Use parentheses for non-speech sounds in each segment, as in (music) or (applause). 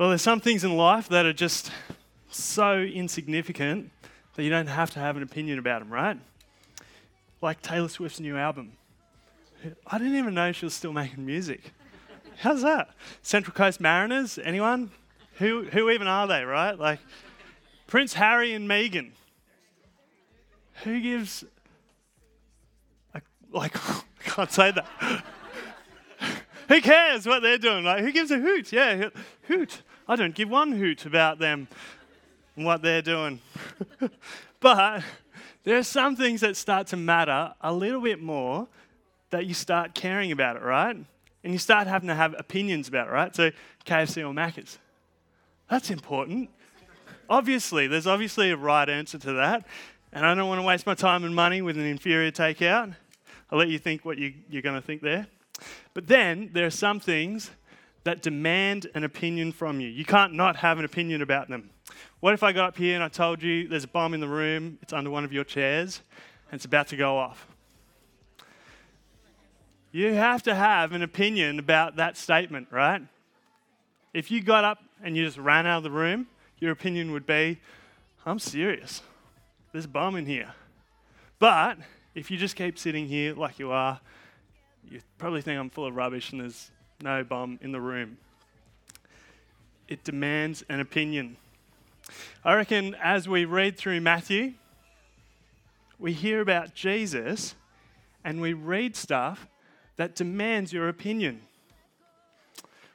Well, there's some things in life that are just so insignificant that you don't have to have an opinion about them, right? Like Taylor Swift's new album. I didn't even know she was still making music. How's that? Central Coast Mariners? Anyone? Who, who even are they, right? Like Prince Harry and Meghan. Who gives a, like (laughs) I can't say that. (laughs) who cares what they're doing? Like who gives a hoot? Yeah, hoot. I don't give one hoot about them and what they're doing. (laughs) but there are some things that start to matter a little bit more that you start caring about it, right? And you start having to have opinions about it, right? So KFC or Macca's. That's important. Obviously, there's obviously a right answer to that. And I don't want to waste my time and money with an inferior takeout. I'll let you think what you, you're going to think there. But then there are some things that demand an opinion from you. You can't not have an opinion about them. What if I got up here and I told you there's a bomb in the room, it's under one of your chairs, and it's about to go off? You have to have an opinion about that statement, right? If you got up and you just ran out of the room, your opinion would be, I'm serious. There's a bomb in here. But if you just keep sitting here like you are, you probably think I'm full of rubbish and there's no bum in the room. It demands an opinion. I reckon as we read through Matthew, we hear about Jesus and we read stuff that demands your opinion.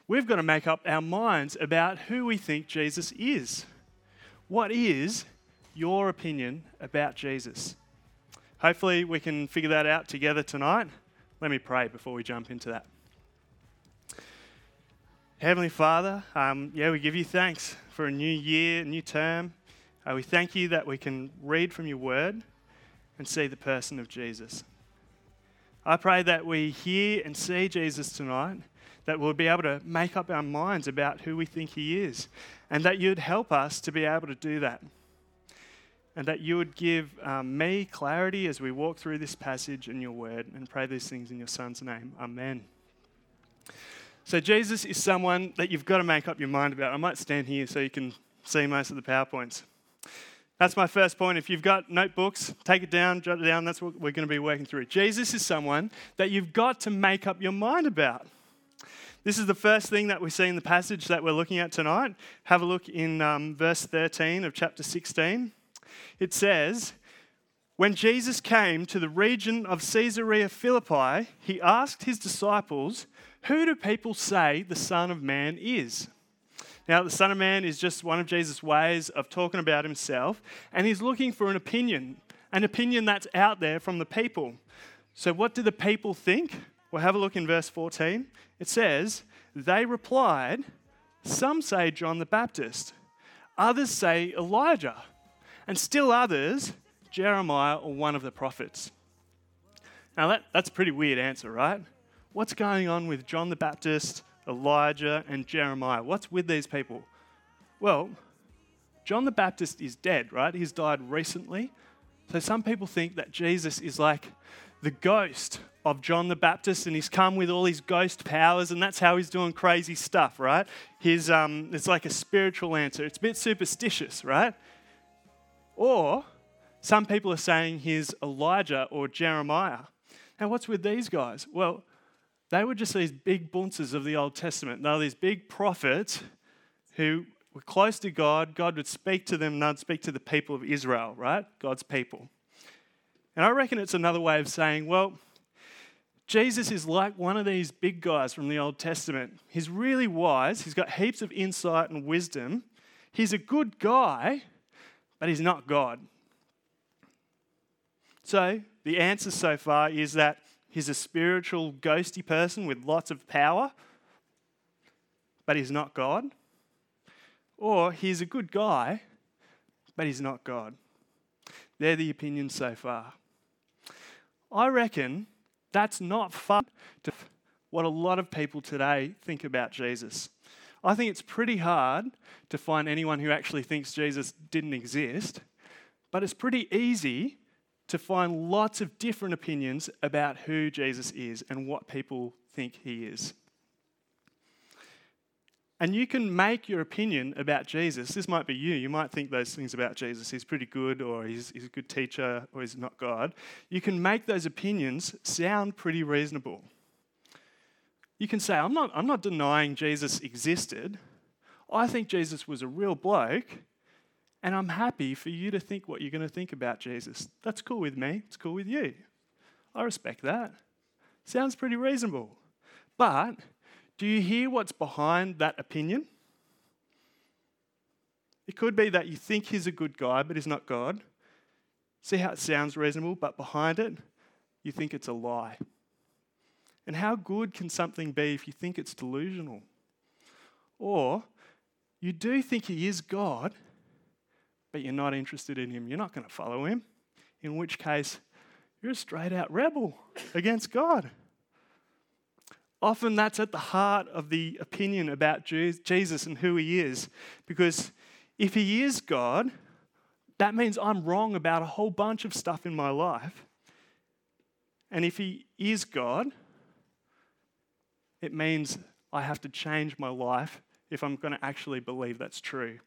We've got to make up our minds about who we think Jesus is. What is your opinion about Jesus? Hopefully, we can figure that out together tonight. Let me pray before we jump into that. Heavenly Father, um, yeah, we give you thanks for a new year, a new term. Uh, we thank you that we can read from your word and see the person of Jesus. I pray that we hear and see Jesus tonight, that we'll be able to make up our minds about who we think he is, and that you'd help us to be able to do that. And that you would give um, me clarity as we walk through this passage in your word, and pray these things in your son's name. Amen. So, Jesus is someone that you've got to make up your mind about. I might stand here so you can see most of the PowerPoints. That's my first point. If you've got notebooks, take it down, jot it down. That's what we're going to be working through. Jesus is someone that you've got to make up your mind about. This is the first thing that we see in the passage that we're looking at tonight. Have a look in um, verse 13 of chapter 16. It says, When Jesus came to the region of Caesarea Philippi, he asked his disciples, who do people say the Son of Man is? Now, the Son of Man is just one of Jesus' ways of talking about himself, and he's looking for an opinion, an opinion that's out there from the people. So, what do the people think? Well, have a look in verse 14. It says, They replied, Some say John the Baptist, others say Elijah, and still others, Jeremiah or one of the prophets. Now, that, that's a pretty weird answer, right? What's going on with John the Baptist, Elijah, and Jeremiah? What's with these people? Well, John the Baptist is dead, right? He's died recently. So some people think that Jesus is like the ghost of John the Baptist and he's come with all his ghost powers and that's how he's doing crazy stuff, right? His, um, it's like a spiritual answer. It's a bit superstitious, right? Or some people are saying he's Elijah or Jeremiah. Now, what's with these guys? Well, they were just these big bunces of the Old Testament. They were these big prophets who were close to God. God would speak to them, and they'd speak to the people of Israel, right? God's people. And I reckon it's another way of saying, well, Jesus is like one of these big guys from the Old Testament. He's really wise, he's got heaps of insight and wisdom. He's a good guy, but he's not God. So, the answer so far is that He's a spiritual, ghosty person with lots of power, but he's not God. Or he's a good guy, but he's not God. They're the opinions so far. I reckon that's not fun to what a lot of people today think about Jesus. I think it's pretty hard to find anyone who actually thinks Jesus didn't exist, but it's pretty easy to find lots of different opinions about who Jesus is and what people think he is. And you can make your opinion about Jesus. This might be you. You might think those things about Jesus. He's pretty good, or he's, he's a good teacher, or he's not God. You can make those opinions sound pretty reasonable. You can say, I'm not, I'm not denying Jesus existed. I think Jesus was a real bloke, and I'm happy for you to think what you're going to think about Jesus. That's cool with me. It's cool with you. I respect that. Sounds pretty reasonable. But do you hear what's behind that opinion? It could be that you think he's a good guy, but he's not God. See how it sounds reasonable, but behind it, you think it's a lie. And how good can something be if you think it's delusional? Or you do think he is God, but you're not interested in him. You're not going to follow him. In which case, you're a straight out rebel against God. Often that's at the heart of the opinion about Jesus and who he is. Because if he is God, that means I'm wrong about a whole bunch of stuff in my life. And if he is God, it means I have to change my life if I'm going to actually believe that's true.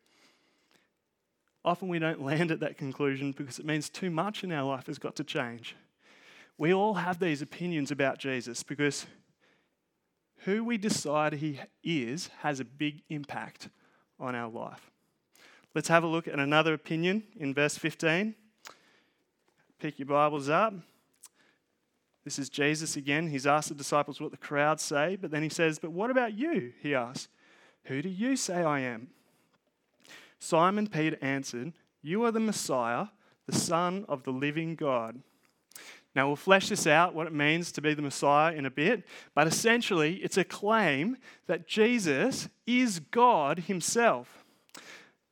Often we don't land at that conclusion because it means too much in our life has got to change. We all have these opinions about Jesus because who we decide he is has a big impact on our life. Let's have a look at another opinion in verse 15. Pick your Bibles up. This is Jesus again. He's asked the disciples what the crowds say, but then he says, But what about you? He asks, Who do you say I am? Simon Peter answered, You are the Messiah, the Son of the living God. Now, we'll flesh this out, what it means to be the Messiah, in a bit, but essentially, it's a claim that Jesus is God Himself.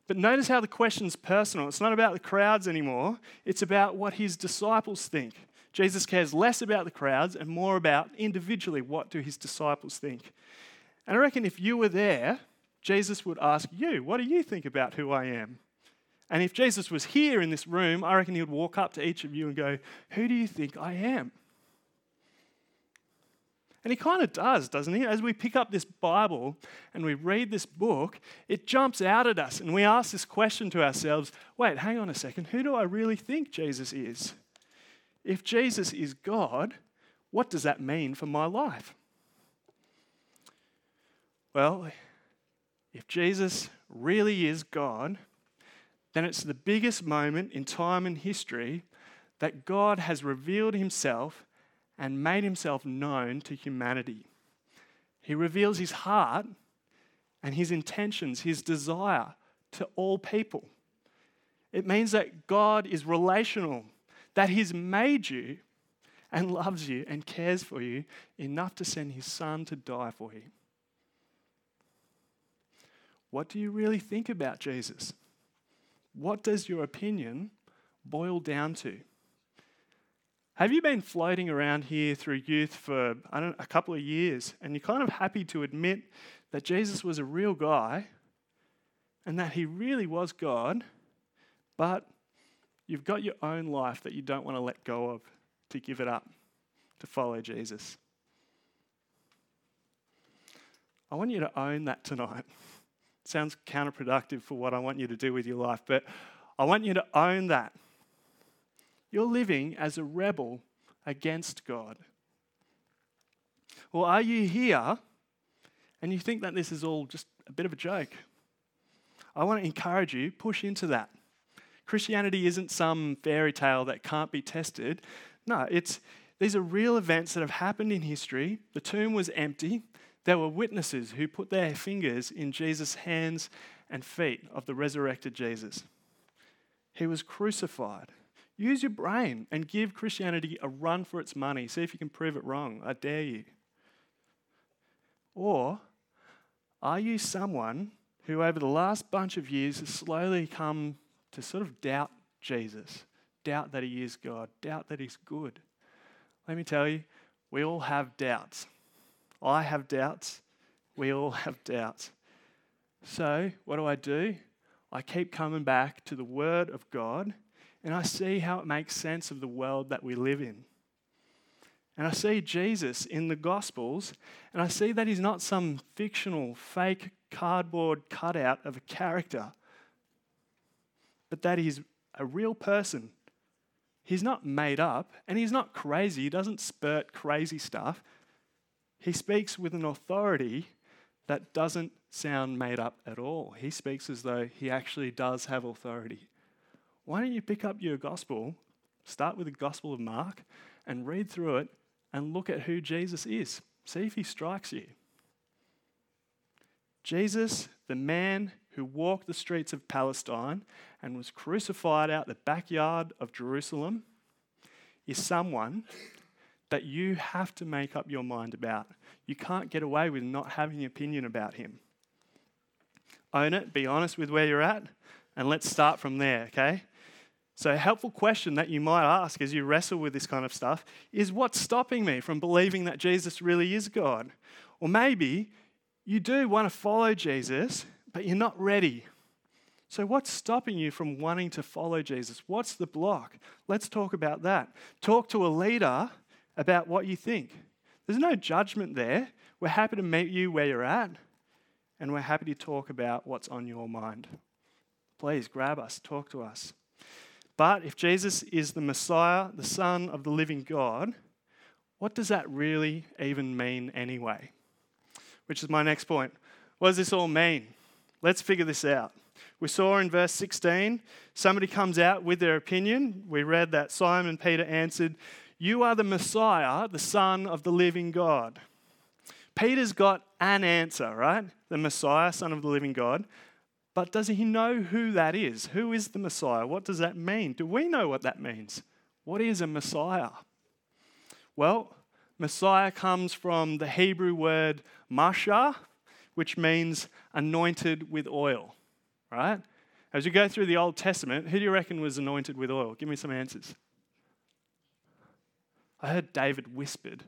But notice how the question's personal. It's not about the crowds anymore, it's about what His disciples think. Jesus cares less about the crowds and more about individually what do His disciples think. And I reckon if you were there, Jesus would ask you, What do you think about who I am? And if Jesus was here in this room, I reckon he would walk up to each of you and go, Who do you think I am? And he kind of does, doesn't he? As we pick up this Bible and we read this book, it jumps out at us and we ask this question to ourselves wait, hang on a second, who do I really think Jesus is? If Jesus is God, what does that mean for my life? Well, if Jesus really is God, then it's the biggest moment in time and history that God has revealed himself and made himself known to humanity. He reveals his heart and his intentions, his desire to all people. It means that God is relational, that he's made you and loves you and cares for you enough to send his son to die for you. What do you really think about Jesus? What does your opinion boil down to? Have you been floating around here through youth for I don't, a couple of years and you're kind of happy to admit that Jesus was a real guy and that he really was God, but you've got your own life that you don't want to let go of, to give it up, to follow Jesus? I want you to own that tonight. Sounds counterproductive for what I want you to do with your life, but I want you to own that. You're living as a rebel against God. Or are you here and you think that this is all just a bit of a joke? I want to encourage you, push into that. Christianity isn't some fairy tale that can't be tested. No, it's these are real events that have happened in history. The tomb was empty. There were witnesses who put their fingers in Jesus' hands and feet of the resurrected Jesus. He was crucified. Use your brain and give Christianity a run for its money. See if you can prove it wrong. I dare you. Or are you someone who, over the last bunch of years, has slowly come to sort of doubt Jesus, doubt that he is God, doubt that he's good? Let me tell you, we all have doubts. I have doubts. We all have doubts. So, what do I do? I keep coming back to the Word of God and I see how it makes sense of the world that we live in. and I see Jesus in the Gospels, and I see that he's not some fictional, fake cardboard cutout of a character, but that he's a real person. He's not made up, and he's not crazy. He doesn't spurt crazy stuff. He speaks with an authority that doesn't sound made up at all. He speaks as though he actually does have authority. Why don't you pick up your gospel, start with the Gospel of Mark, and read through it and look at who Jesus is. See if he strikes you. Jesus, the man who walked the streets of Palestine and was crucified out the backyard of Jerusalem, is someone that you have to make up your mind about. You can't get away with not having an opinion about him. Own it, be honest with where you're at, and let's start from there, okay? So, a helpful question that you might ask as you wrestle with this kind of stuff is what's stopping me from believing that Jesus really is God? Or maybe you do want to follow Jesus, but you're not ready. So, what's stopping you from wanting to follow Jesus? What's the block? Let's talk about that. Talk to a leader about what you think. There's no judgment there. We're happy to meet you where you're at, and we're happy to talk about what's on your mind. Please grab us, talk to us. But if Jesus is the Messiah, the Son of the living God, what does that really even mean anyway? Which is my next point. What does this all mean? Let's figure this out. We saw in verse 16, somebody comes out with their opinion. We read that Simon Peter answered, You are the Messiah, the Son of the living God. Peter's got an answer, right? The Messiah, Son of the living God. But does he know who that is? Who is the Messiah? What does that mean? Do we know what that means? What is a Messiah? Well, Messiah comes from the Hebrew word Masha, which means anointed with oil, right? As you go through the Old Testament, who do you reckon was anointed with oil? Give me some answers. I heard David whispered.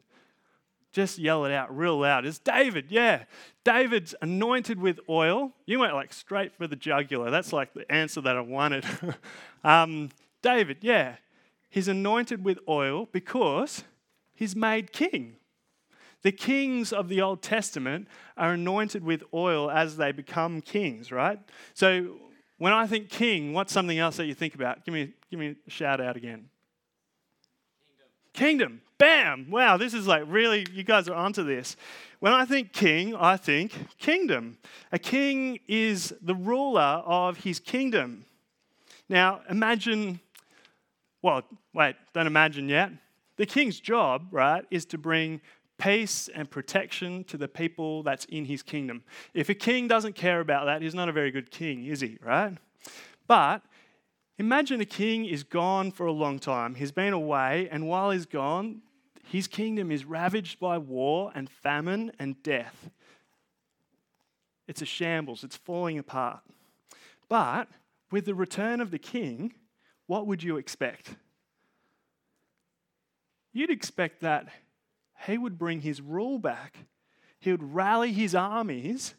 Just yell it out real loud. It's David, yeah. David's anointed with oil. You went like straight for the jugular. That's like the answer that I wanted. (laughs) um, David, yeah. He's anointed with oil because he's made king. The kings of the Old Testament are anointed with oil as they become kings, right? So when I think king, what's something else that you think about? Give me, give me a shout out again. Kingdom. Bam! Wow, this is like really, you guys are onto this. When I think king, I think kingdom. A king is the ruler of his kingdom. Now, imagine, well, wait, don't imagine yet. The king's job, right, is to bring peace and protection to the people that's in his kingdom. If a king doesn't care about that, he's not a very good king, is he, right? But Imagine a king is gone for a long time. He's been away, and while he's gone, his kingdom is ravaged by war and famine and death. It's a shambles, it's falling apart. But with the return of the king, what would you expect? You'd expect that he would bring his rule back, he would rally his armies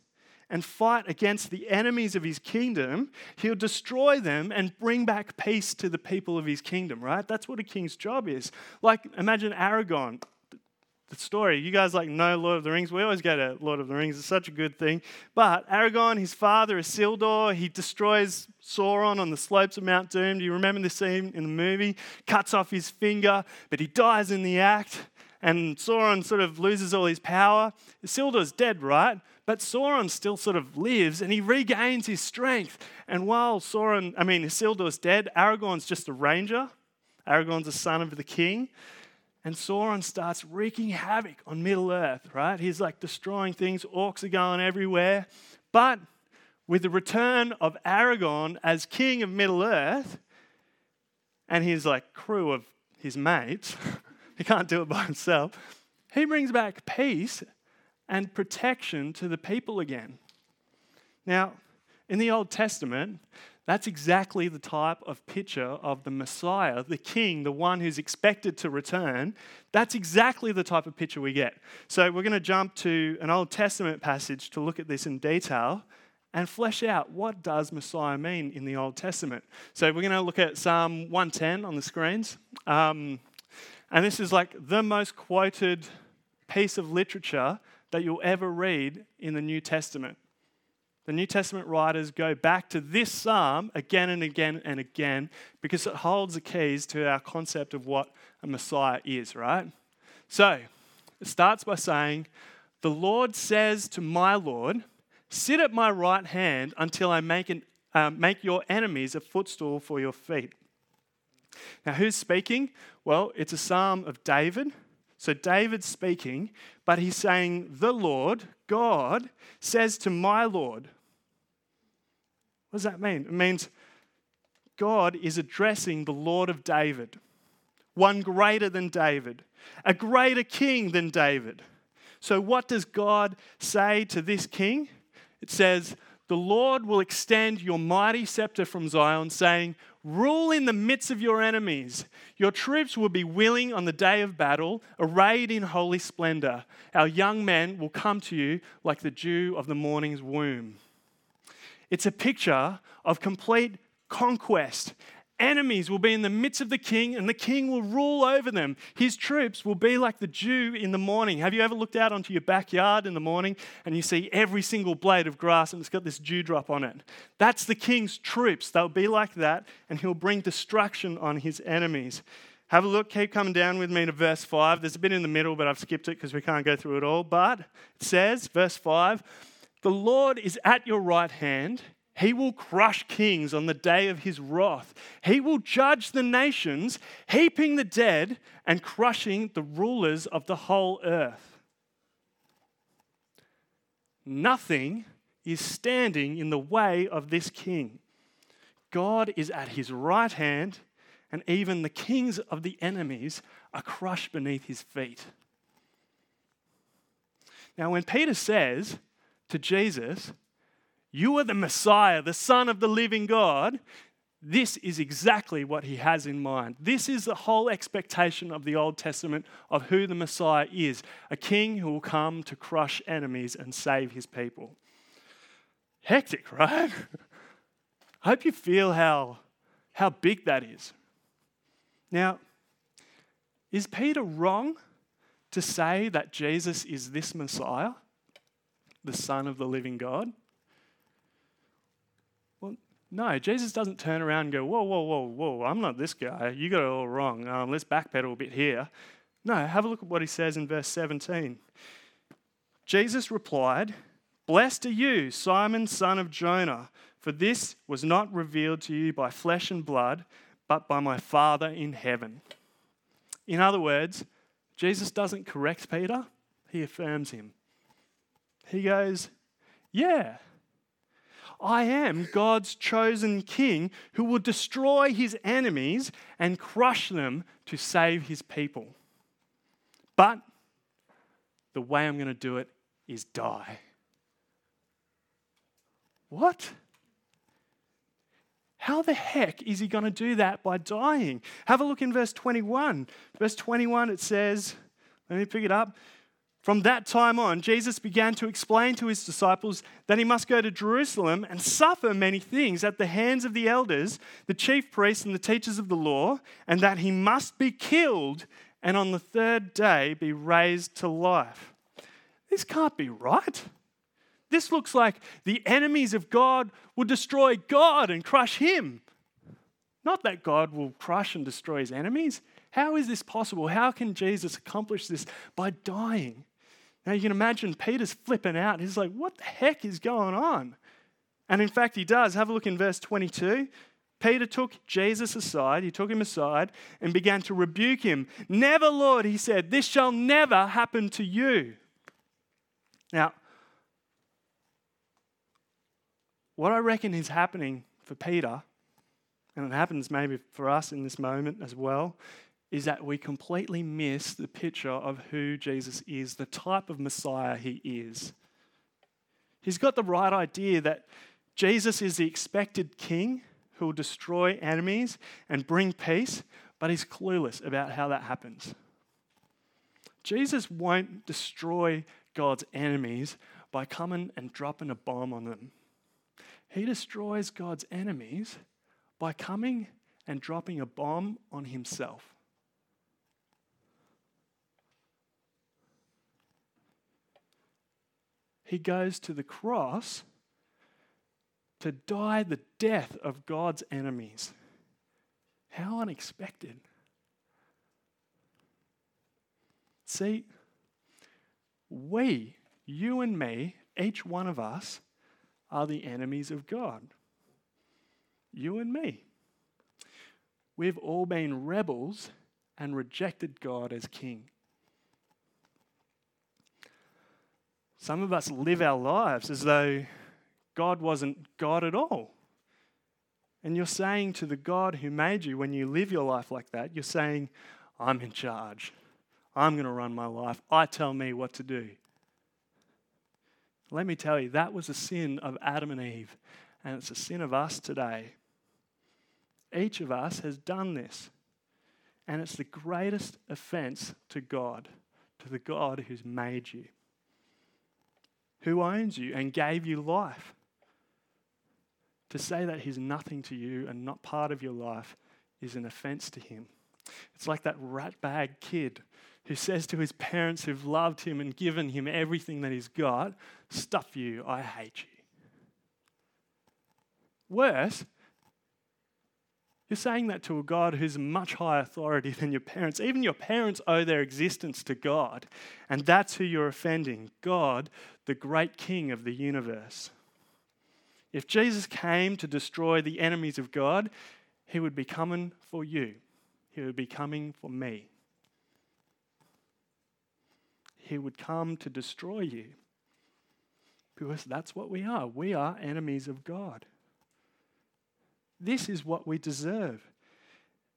and fight against the enemies of his kingdom, he'll destroy them and bring back peace to the people of his kingdom, right? That's what a king's job is. Like, imagine Aragorn. The story, you guys like know Lord of the Rings. We always go to Lord of the Rings, it's such a good thing. But Aragorn, his father Isildur, he destroys Sauron on the slopes of Mount Doom. Do you remember the scene in the movie? Cuts off his finger, but he dies in the act and Sauron sort of loses all his power. Isildur's dead, right? But Sauron still sort of lives and he regains his strength. And while Sauron, I mean, Isildur's dead, Aragorn's just a ranger. Aragorn's a son of the king. And Sauron starts wreaking havoc on Middle Earth, right? He's like destroying things, orcs are going everywhere. But with the return of Aragorn as king of Middle Earth and his like crew of his mates, (laughs) he can't do it by himself. He brings back peace and protection to the people again. Now, in the Old Testament, that's exactly the type of picture of the Messiah, the King, the one who's expected to return. That's exactly the type of picture we get. So, we're going to jump to an Old Testament passage to look at this in detail and flesh out what does Messiah mean in the Old Testament. So, we're going to look at Psalm 110 on the screens. Um, And this is like the most quoted piece of literature that you'll ever read in the New Testament. The New Testament writers go back to this psalm again and again and again because it holds the keys to our concept of what a Messiah is, right? So, it starts by saying, The Lord says to my Lord, Sit at my right hand until I make, an, uh, make your enemies a footstool for your feet. Now, who's speaking? Well, it's a psalm of David. So, David's speaking, but he's saying, The Lord, God, says to my Lord. What does that mean? It means God is addressing the Lord of David, one greater than David, a greater king than David. So, what does God say to this king? It says, The Lord will extend your mighty scepter from Zion, saying, Rule in the midst of your enemies. Your troops will be willing on the day of battle, arrayed in holy splendor. Our young men will come to you like the dew of the morning's womb. It's a picture of complete conquest enemies will be in the midst of the king, and the king will rule over them. His troops will be like the dew in the morning. Have you ever looked out onto your backyard in the morning and you see every single blade of grass and it's got this dewdrop on it? That's the king's troops. They'll be like that, and he'll bring destruction on his enemies. Have a look, keep coming down with me to verse 5. There's a bit in the middle, but I've skipped it because we can't go through it all. But it says, verse 5 The Lord is at your right hand he will crush kings on the day of his wrath. He will judge the nations, heaping the dead and crushing the rulers of the whole earth. Nothing is standing in the way of this king. God is at his right hand, and even the kings of the enemies are crushed beneath his feet. Now, when Peter says to Jesus, you are the Messiah, the Son of the living God. This is exactly what he has in mind. This is the whole expectation of the Old Testament of who the Messiah is a king who will come to crush enemies and save his people. Hectic, right? I (laughs) hope you feel how, how big that is. Now, is Peter wrong to say that Jesus is this Messiah, the Son of the living God? No, Jesus doesn't turn around and go, whoa, whoa, whoa, whoa, I'm not this guy. You got it all wrong. Um, let's backpedal a bit here. No, have a look at what he says in verse 17. Jesus replied, Blessed are you, Simon, son of Jonah, for this was not revealed to you by flesh and blood, but by my Father in heaven. In other words, Jesus doesn't correct Peter, he affirms him. He goes, Yeah, I am God's chosen king who will destroy his enemies and crush them to save his people. But the way I'm going to do it is die. What? How the heck is he going to do that by dying? Have a look in verse 21. Verse 21, it says, let me pick it up. From that time on, Jesus began to explain to his disciples that he must go to Jerusalem and suffer many things at the hands of the elders, the chief priests, and the teachers of the law, and that he must be killed and on the third day be raised to life. This can't be right. This looks like the enemies of God will destroy God and crush him. Not that God will crush and destroy his enemies. How is this possible? How can Jesus accomplish this by dying? Now you can imagine Peter's flipping out. He's like, what the heck is going on? And in fact, he does. Have a look in verse 22. Peter took Jesus aside, he took him aside and began to rebuke him. Never, Lord, he said, this shall never happen to you. Now, what I reckon is happening for Peter, and it happens maybe for us in this moment as well, is that we completely miss the picture of who Jesus is, the type of Messiah he is. He's got the right idea that Jesus is the expected king who will destroy enemies and bring peace, but he's clueless about how that happens. Jesus won't destroy God's enemies by coming and dropping a bomb on them. He destroys God's enemies by coming and dropping a bomb on himself. He goes to the cross to die the death of God's enemies. How unexpected. See, we, you and me, each one of us, are the enemies of God. You and me. We've all been rebels and rejected God as king. Some of us live our lives as though God wasn't God at all. And you're saying to the God who made you, when you live your life like that, you're saying, I'm in charge. I'm going to run my life. I tell me what to do. Let me tell you, that was a sin of Adam and Eve, and it's a sin of us today. Each of us has done this, and it's the greatest offense to God, to the God who's made you, who owns you and gave you life. To say that He's nothing to you and not part of your life is an offense to Him. It's like that ratbag kid who says to his parents who've loved him and given him everything that he's got, Stuff you, I hate you. Worse, you're saying that to a God who's much higher authority than your parents. Even your parents owe their existence to God, and that's who you're offending God, the great King of the universe. If Jesus came to destroy the enemies of God, he would be coming for you, he would be coming for me he would come to destroy you. Because that's what we are. We are enemies of God. This is what we deserve.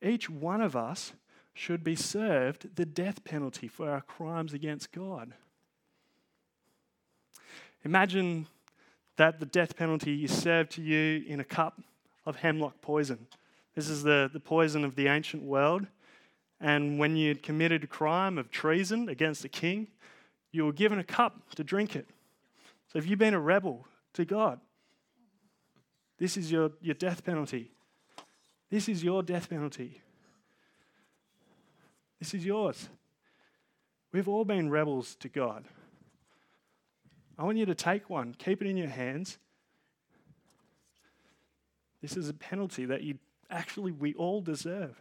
Each one of us should be served the death penalty for our crimes against God. Imagine that the death penalty is served to you in a cup of hemlock poison. This is the, the poison of the ancient world. And when you'd committed a crime of treason against a king, you were given a cup to drink it. So if you've been a rebel to God, this is your, your death penalty. This is your death penalty. This is yours. We've all been rebels to God. I want you to take one, keep it in your hands. This is a penalty that you actually, we all deserve.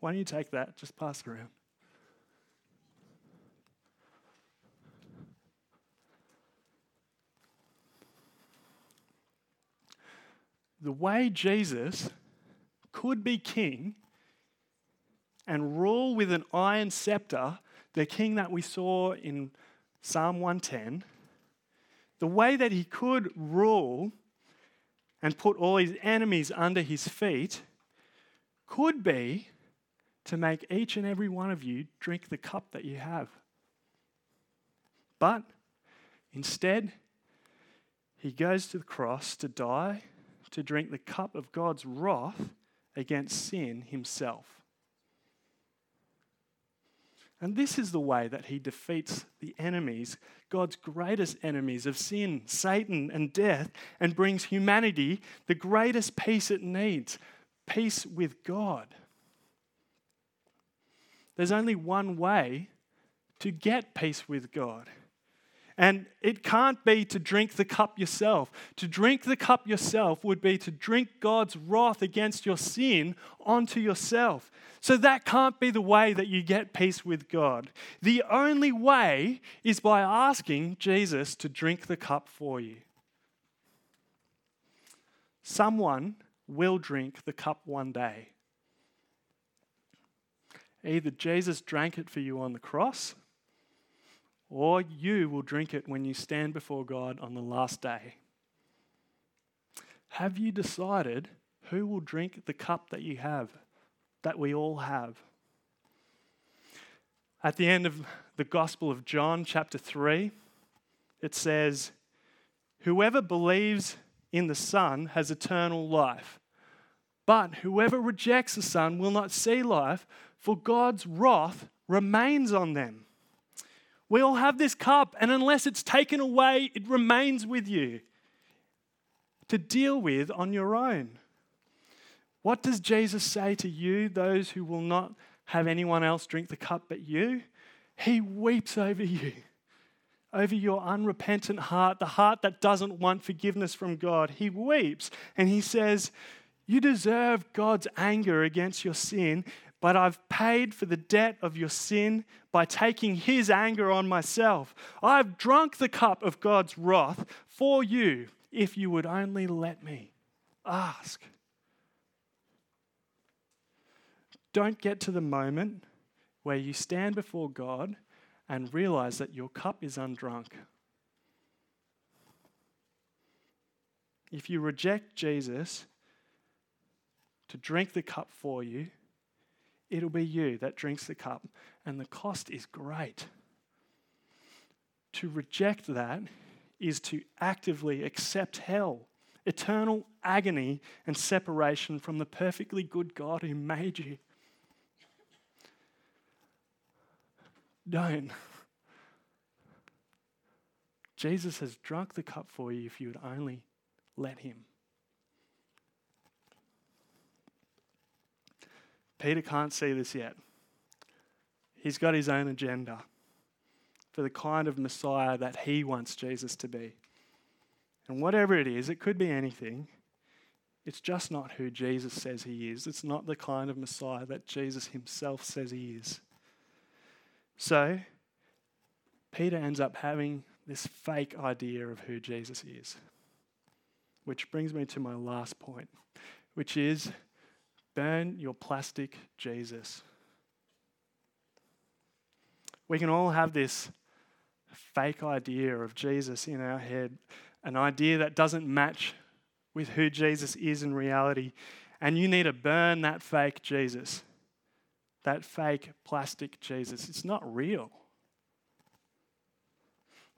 Why don't you take that? Just pass it around. The way Jesus could be king and rule with an iron scepter, the king that we saw in Psalm 110, the way that he could rule and put all his enemies under his feet could be to make each and every one of you drink the cup that you have. But instead, he goes to the cross to die to drink the cup of God's wrath against sin himself. And this is the way that he defeats the enemies, God's greatest enemies of sin, Satan, and death, and brings humanity the greatest peace it needs peace with God. There's only one way to get peace with God, and it can't be to drink the cup yourself. To drink the cup yourself would be to drink God's wrath against your sin onto yourself. So that can't be the way that you get peace with God. The only way is by asking Jesus to drink the cup for you. Someone will drink the cup one day. Either Jesus drank it for you on the cross or you will drink it when you stand before God on the last day. Have you decided who will drink the cup that you have, that we all have? At the end of the Gospel of John, chapter 3, it says, Whoever believes in the Son has eternal life. But whoever rejects the Son will not see life, for God's wrath remains on them. We all have this cup, and unless it's taken away, it remains with you to deal with on your own. What does Jesus say to you, those who will not have anyone else drink the cup but you? He weeps over you. over your unrepentant heart, the heart that doesn't want forgiveness from God. He weeps and he says, You deserve God's anger against your sin, but I've paid for the debt of your sin by taking his anger on myself. I've drunk the cup of God's wrath for you if you would only let me ask. Don't get to the moment where you stand before God and realize that your cup is undrunk. If you reject Jesus to drink the cup for you, it'll be you that drinks the cup, and the cost is great. To reject that is to actively accept hell, eternal agony and separation from the perfectly good God who made you. Don't. Jesus has drunk the cup for you if you would only let him. Peter can't see this yet. He's got his own agenda for the kind of Messiah that he wants Jesus to be. And whatever it is, it could be anything. It's just not who Jesus says he is. It's not the kind of Messiah that Jesus himself says he is. So, Peter ends up having this fake idea of who Jesus is. Which brings me to my last point, which is burn your plastic Jesus. We can all have this fake idea of Jesus in our head, an idea that doesn't match with who Jesus is in reality. And you need to burn that fake Jesus, that fake plastic Jesus. It's not real.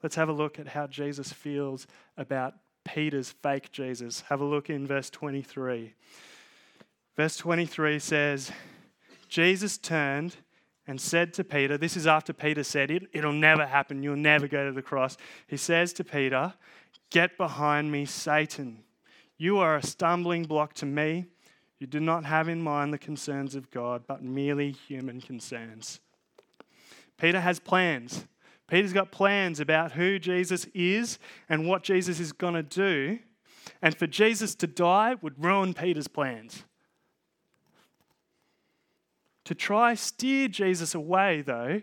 Let's have a look at how Jesus feels about Peter's fake Jesus. Have a look in verse 23. Verse 23 says, Jesus turned and said to Peter, This is after Peter said, it, It'll never happen. You'll never go to the cross. He says to Peter, Get behind me, Satan. You are a stumbling block to me. You do not have in mind the concerns of God, but merely human concerns. Peter has plans. Peter's got plans about who Jesus is and what Jesus is going to do. And for Jesus to die would ruin Peter's plans. To try steer Jesus away, though,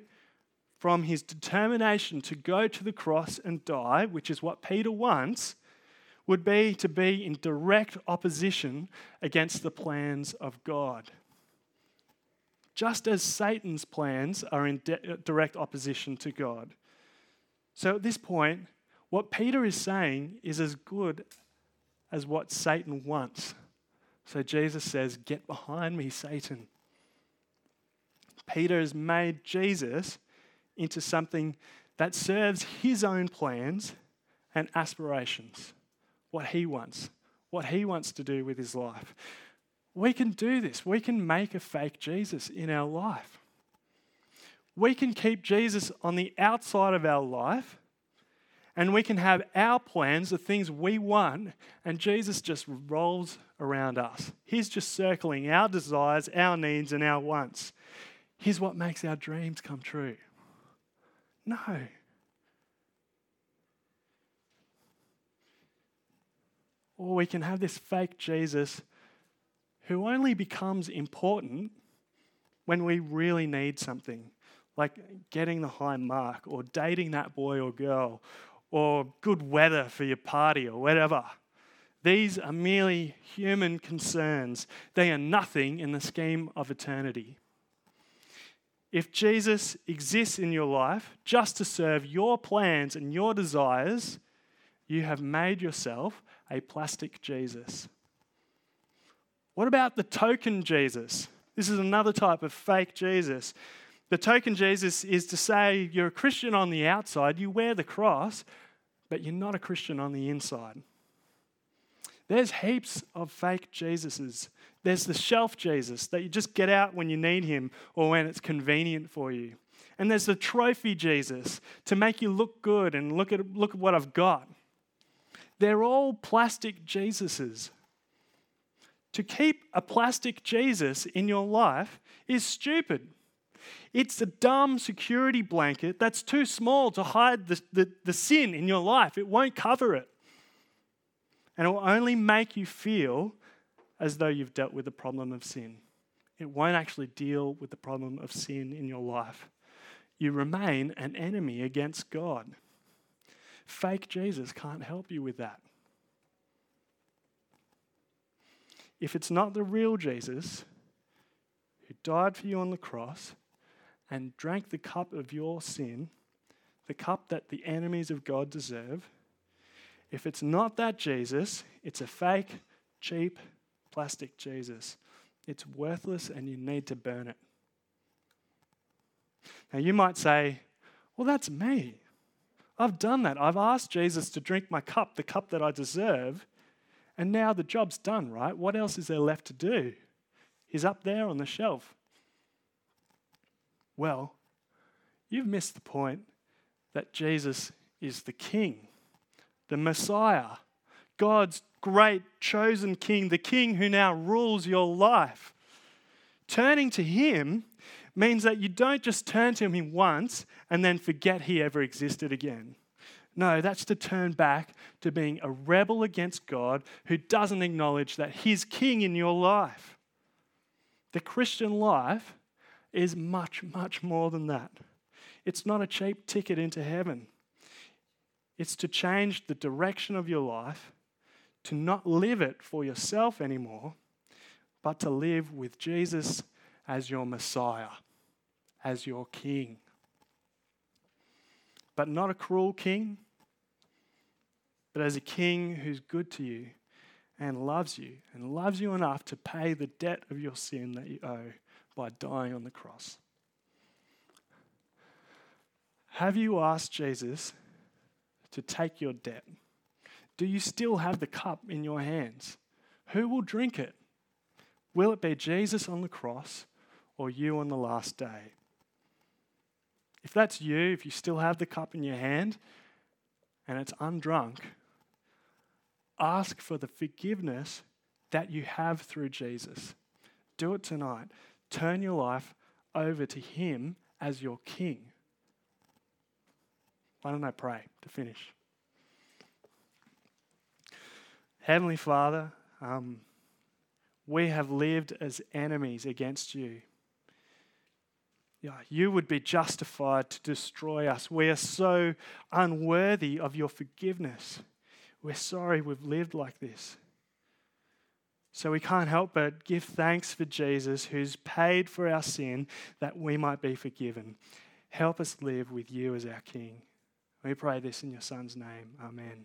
from his determination to go to the cross and die, which is what Peter wants, would be to be in direct opposition against the plans of God. Just as Satan's plans are in de- uh, direct opposition to God. So at this point, what Peter is saying is as good as what Satan wants. So Jesus says, Get behind me, Satan. Peter has made Jesus into something that serves his own plans and aspirations, what he wants, what he wants to do with his life. We can do this. We can make a fake Jesus in our life. We can keep Jesus on the outside of our life and we can have our plans, the things we want, and Jesus just rolls around us. He's just circling our desires, our needs, and our wants. Here's what makes our dreams come true. No. Or we can have this fake Jesus who only becomes important when we really need something, like getting the high mark, or dating that boy or girl, or good weather for your party, or whatever. These are merely human concerns, they are nothing in the scheme of eternity. If Jesus exists in your life just to serve your plans and your desires, you have made yourself a plastic Jesus. What about the token Jesus? This is another type of fake Jesus. The token Jesus is to say you're a Christian on the outside, you wear the cross, but you're not a Christian on the inside. There's heaps of fake Jesuses. There's the shelf Jesus that you just get out when you need him or when it's convenient for you. And there's the trophy Jesus to make you look good and look at, look at what I've got. They're all plastic Jesuses. To keep a plastic Jesus in your life is stupid. It's a dumb security blanket that's too small to hide the, the, the sin in your life. It won't cover it. And it will only make you feel as though you've dealt with the problem of sin. It won't actually deal with the problem of sin in your life. You remain an enemy against God. Fake Jesus can't help you with that. If it's not the real Jesus who died for you on the cross and drank the cup of your sin, the cup that the enemies of God deserve, if it's not that Jesus, it's a fake, cheap, plastic Jesus. It's worthless and you need to burn it. Now, you might say, Well, that's me. I've done that. I've asked Jesus to drink my cup, the cup that I deserve, and now the job's done, right? What else is there left to do? He's up there on the shelf. Well, you've missed the point that Jesus is the King, the Messiah, God's great chosen King, the King who now rules your life. Turning to Him means that you don't just turn to Him once and then forget He ever existed again. No, that's to turn back to being a rebel against God who doesn't acknowledge that He's King in your life. The Christian life is much, much more than that. It's not a cheap ticket into heaven. It's to change the direction of your life, to not live it for yourself anymore, but to live with Jesus as your Messiah, as your King. But not a cruel king, but as a king who's good to you and loves you and loves you enough to pay the debt of your sin that you owe by dying on the cross. Have you asked Jesus to take your debt? Do you still have the cup in your hands? Who will drink it? Will it be Jesus on the cross or you on the last day? If that's you, if you still have the cup in your hand and it's undrunk, Ask for the forgiveness that you have through Jesus. Do it tonight. Turn your life over to Him as your King. Why don't I pray to finish? Heavenly Father, um, we have lived as enemies against you. You would be justified to destroy us. We are so unworthy of your forgiveness. We're sorry we've lived like this. So we can't help but give thanks for Jesus who's paid for our sin that we might be forgiven. Help us live with you as our King. We pray this in your Son's name. Amen.